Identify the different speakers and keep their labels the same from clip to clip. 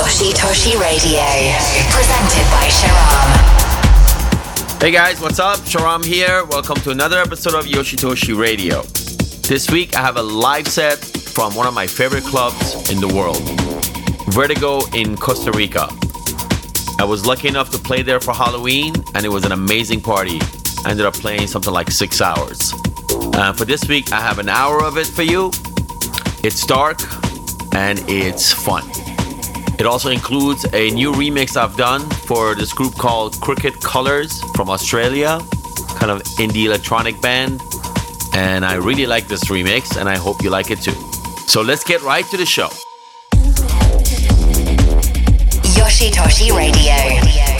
Speaker 1: Yoshitoshi Radio, presented by Sharam.
Speaker 2: Hey guys, what's up? Sharam here. Welcome to another episode of Yoshitoshi Radio. This week I have a live set from one of my favorite clubs in the world, Vertigo in Costa Rica. I was lucky enough to play there for Halloween and it was an amazing party. I ended up playing something like six hours. Uh, for this week, I have an hour of it for you. It's dark and it's fun. It also includes a new remix I've done for this group called Crooked Colours from Australia, kind of indie electronic band. And I really like this remix and I hope you like it too. So let's get right to the show.
Speaker 1: Yoshitoshi Radio.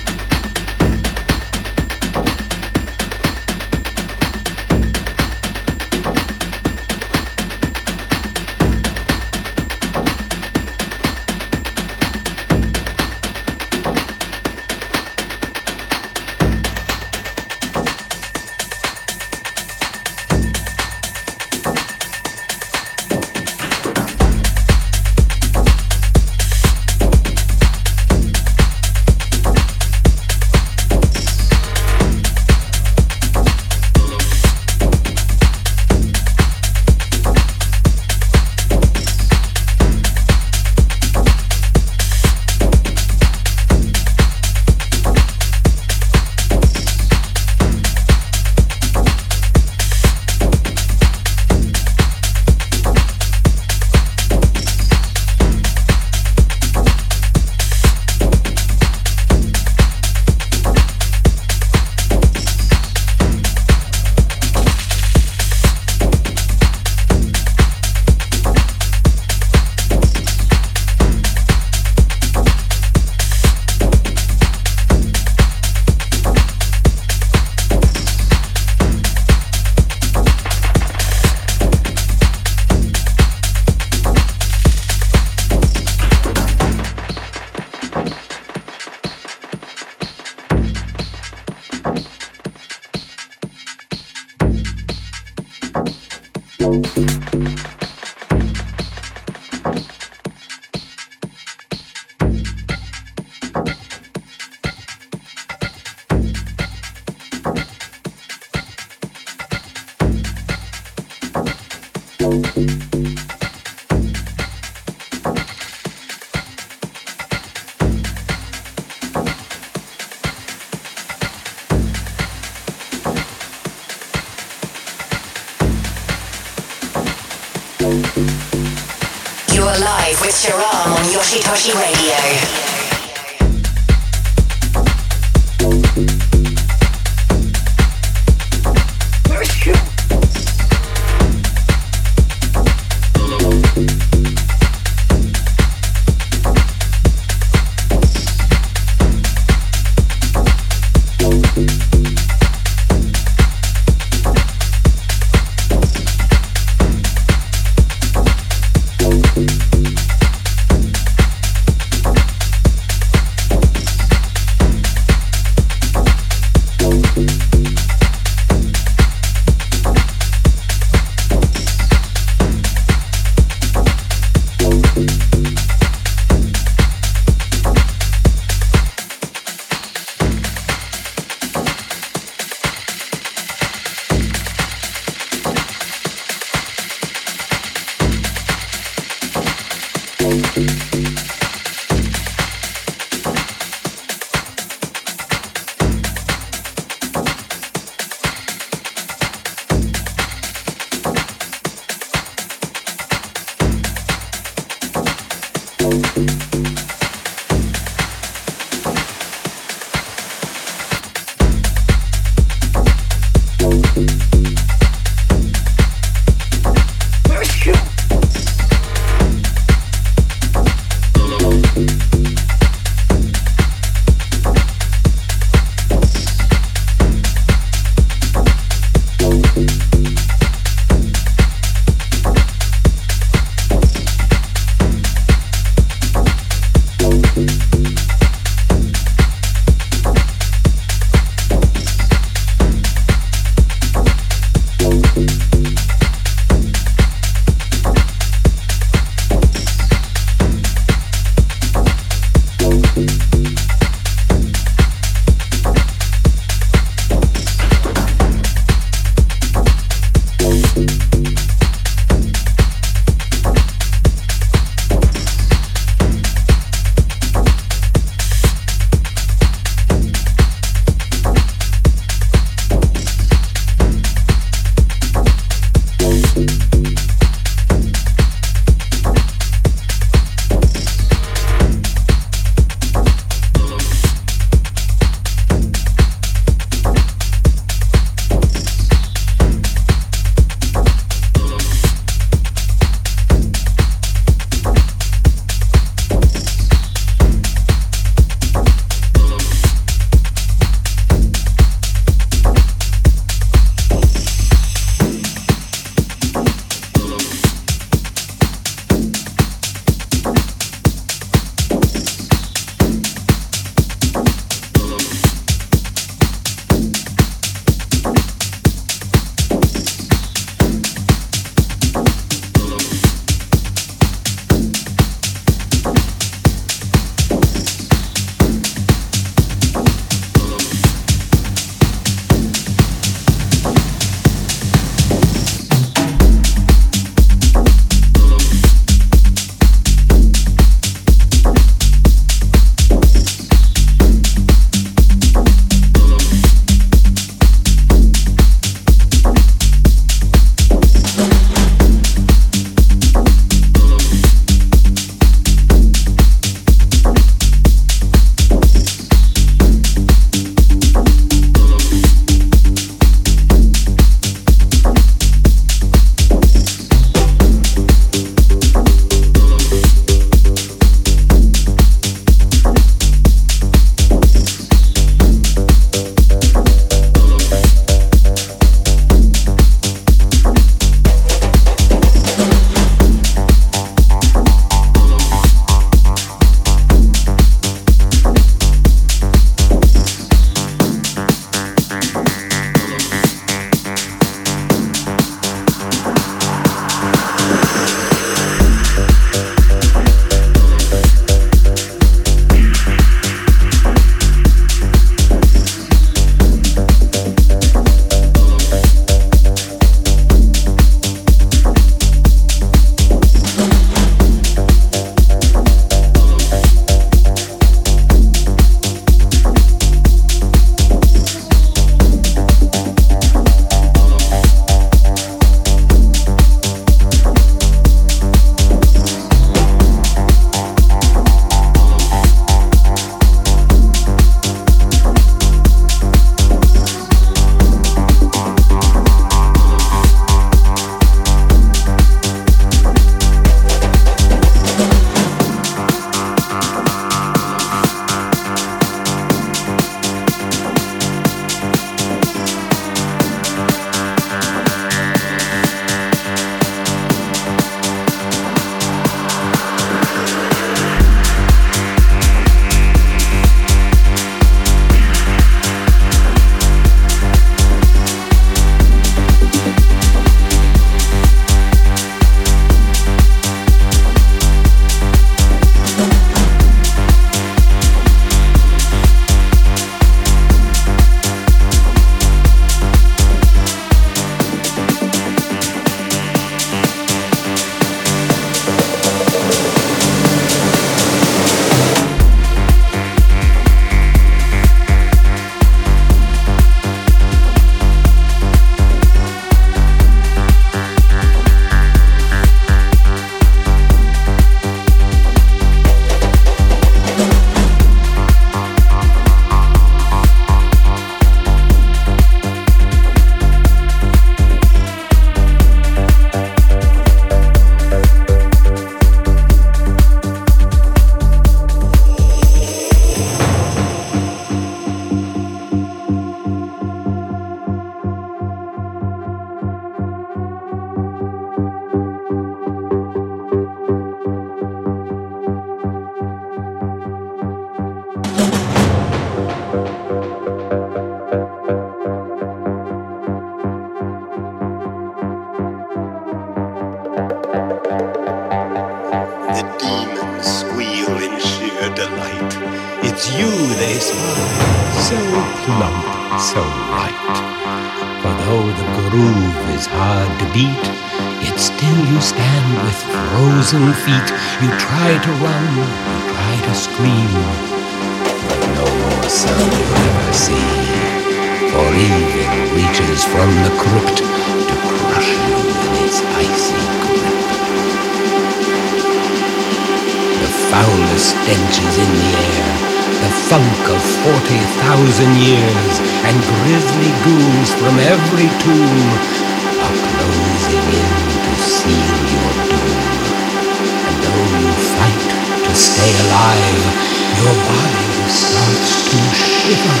Speaker 3: your body starts to shiver,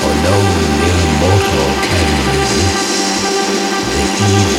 Speaker 3: for no mere mortal can resist the evil.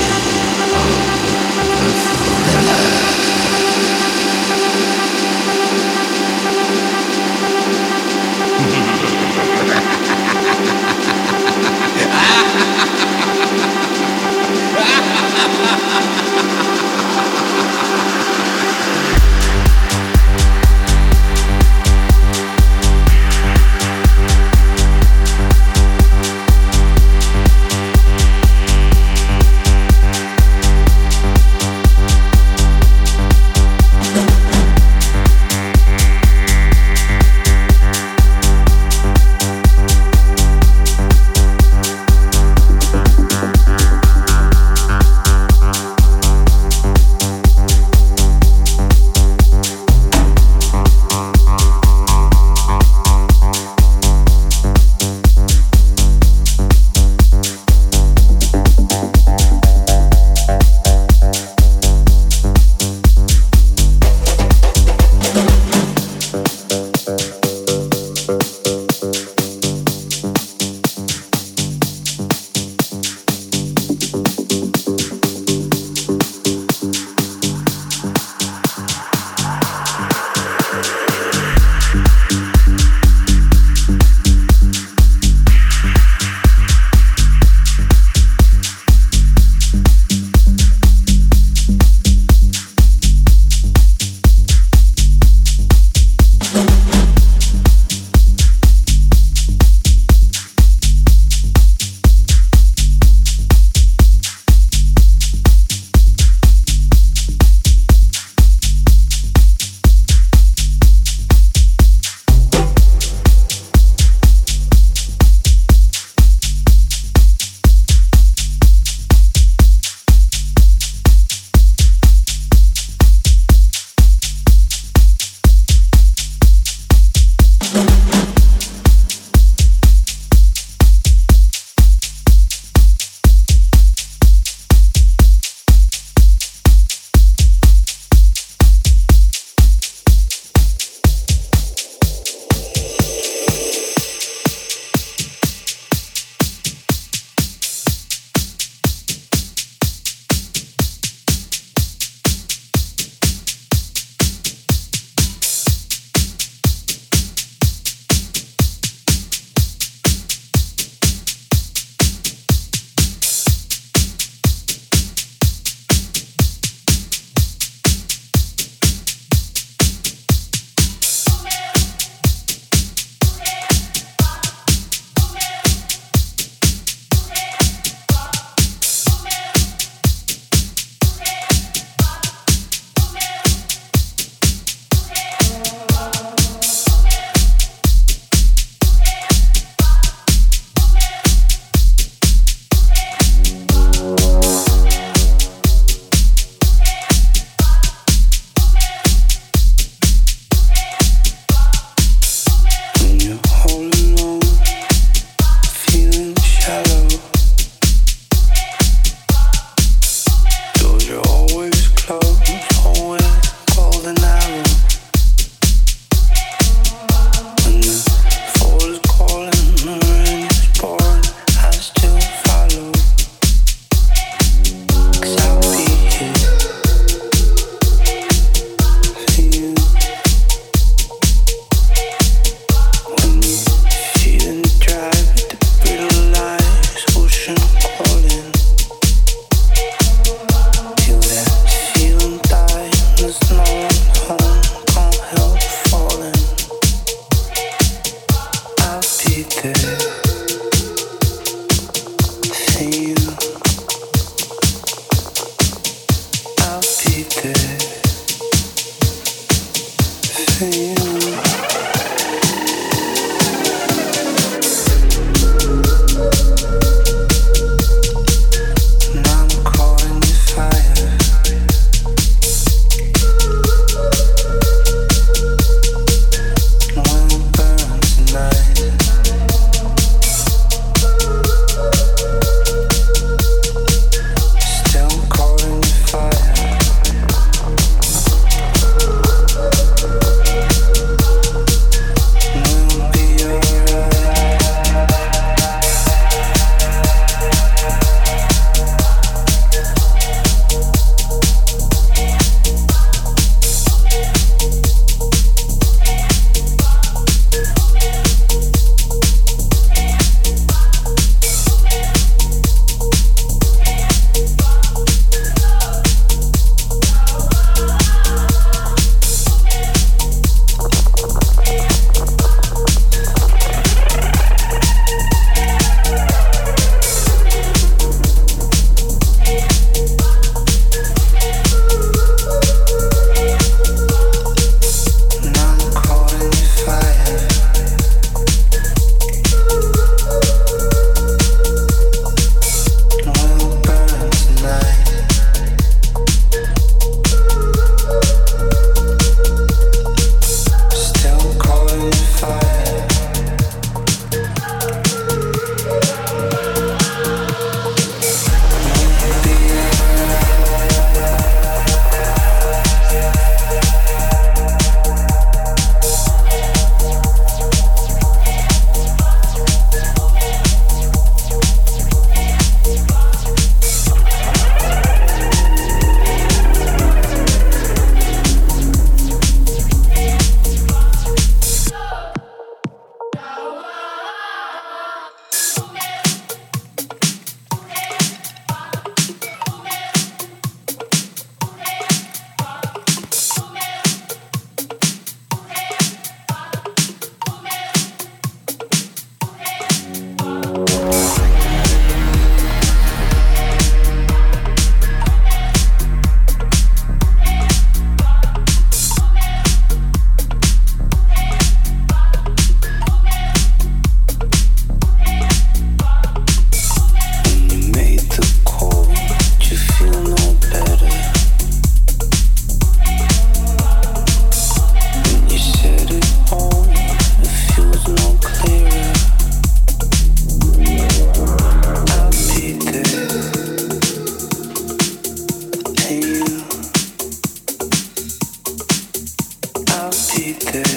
Speaker 3: faded,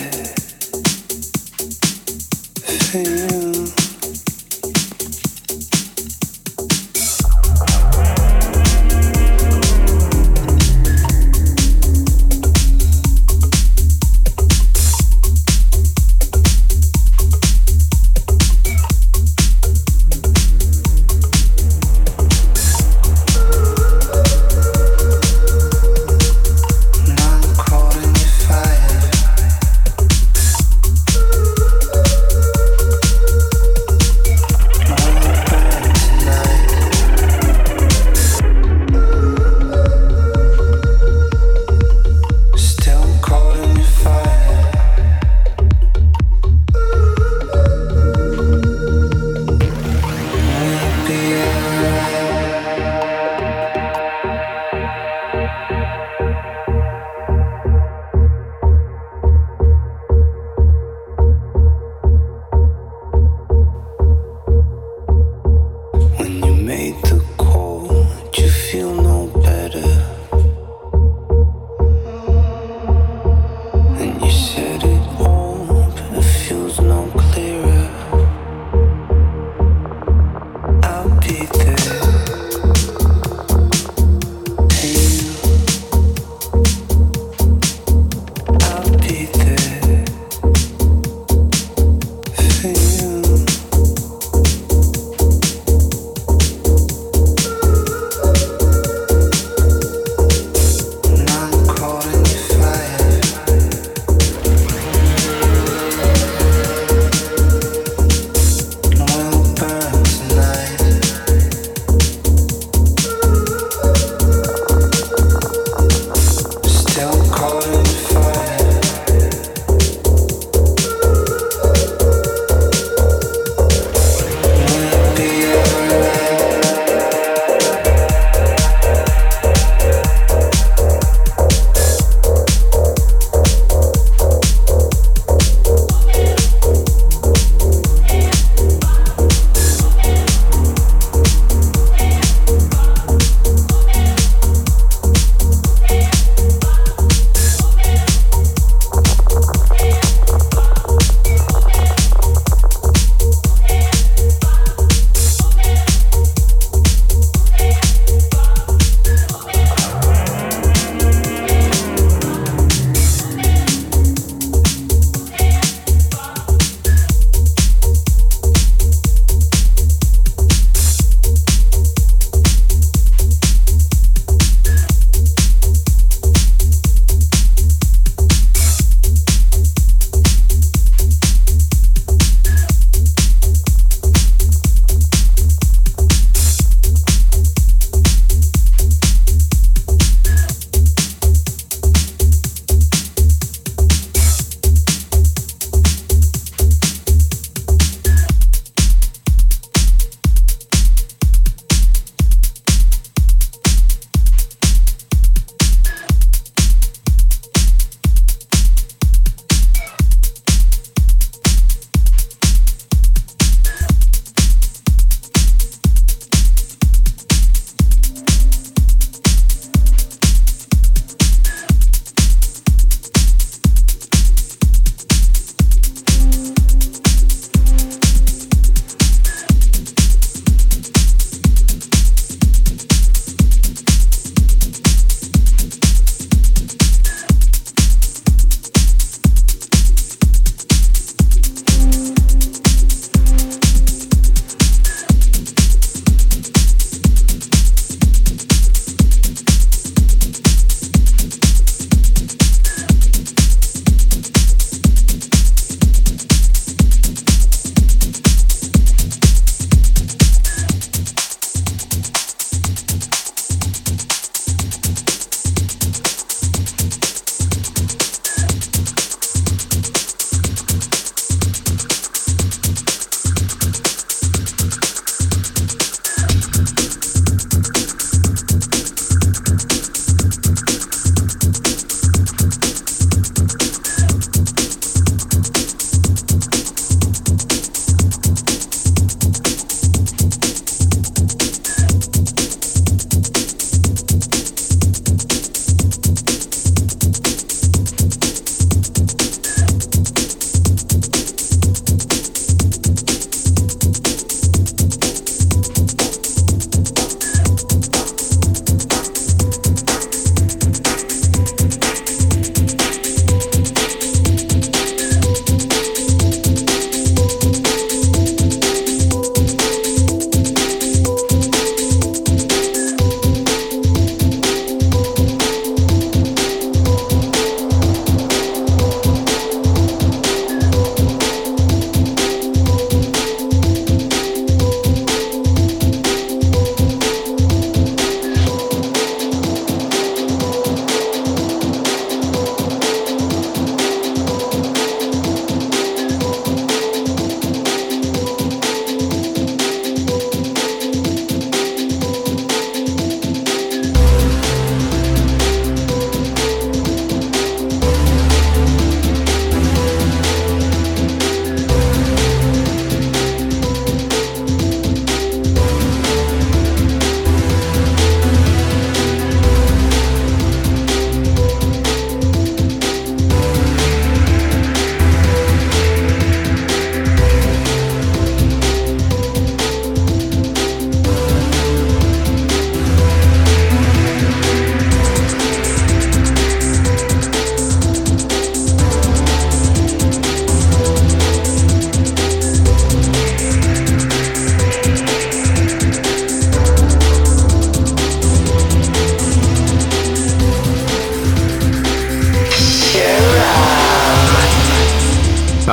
Speaker 3: faded.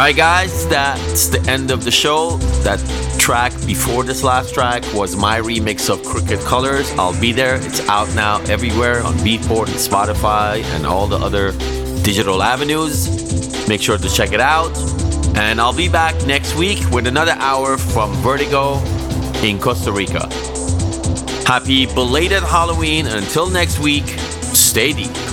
Speaker 2: Alright, guys, that's the end of the show. That track before this last track was my remix of Crooked Colours. I'll be there. It's out now everywhere on Beatport and Spotify and all the other digital avenues. Make sure to check it out. And I'll be back next week with another hour from Vertigo in Costa Rica. Happy belated Halloween. Until next week, stay deep.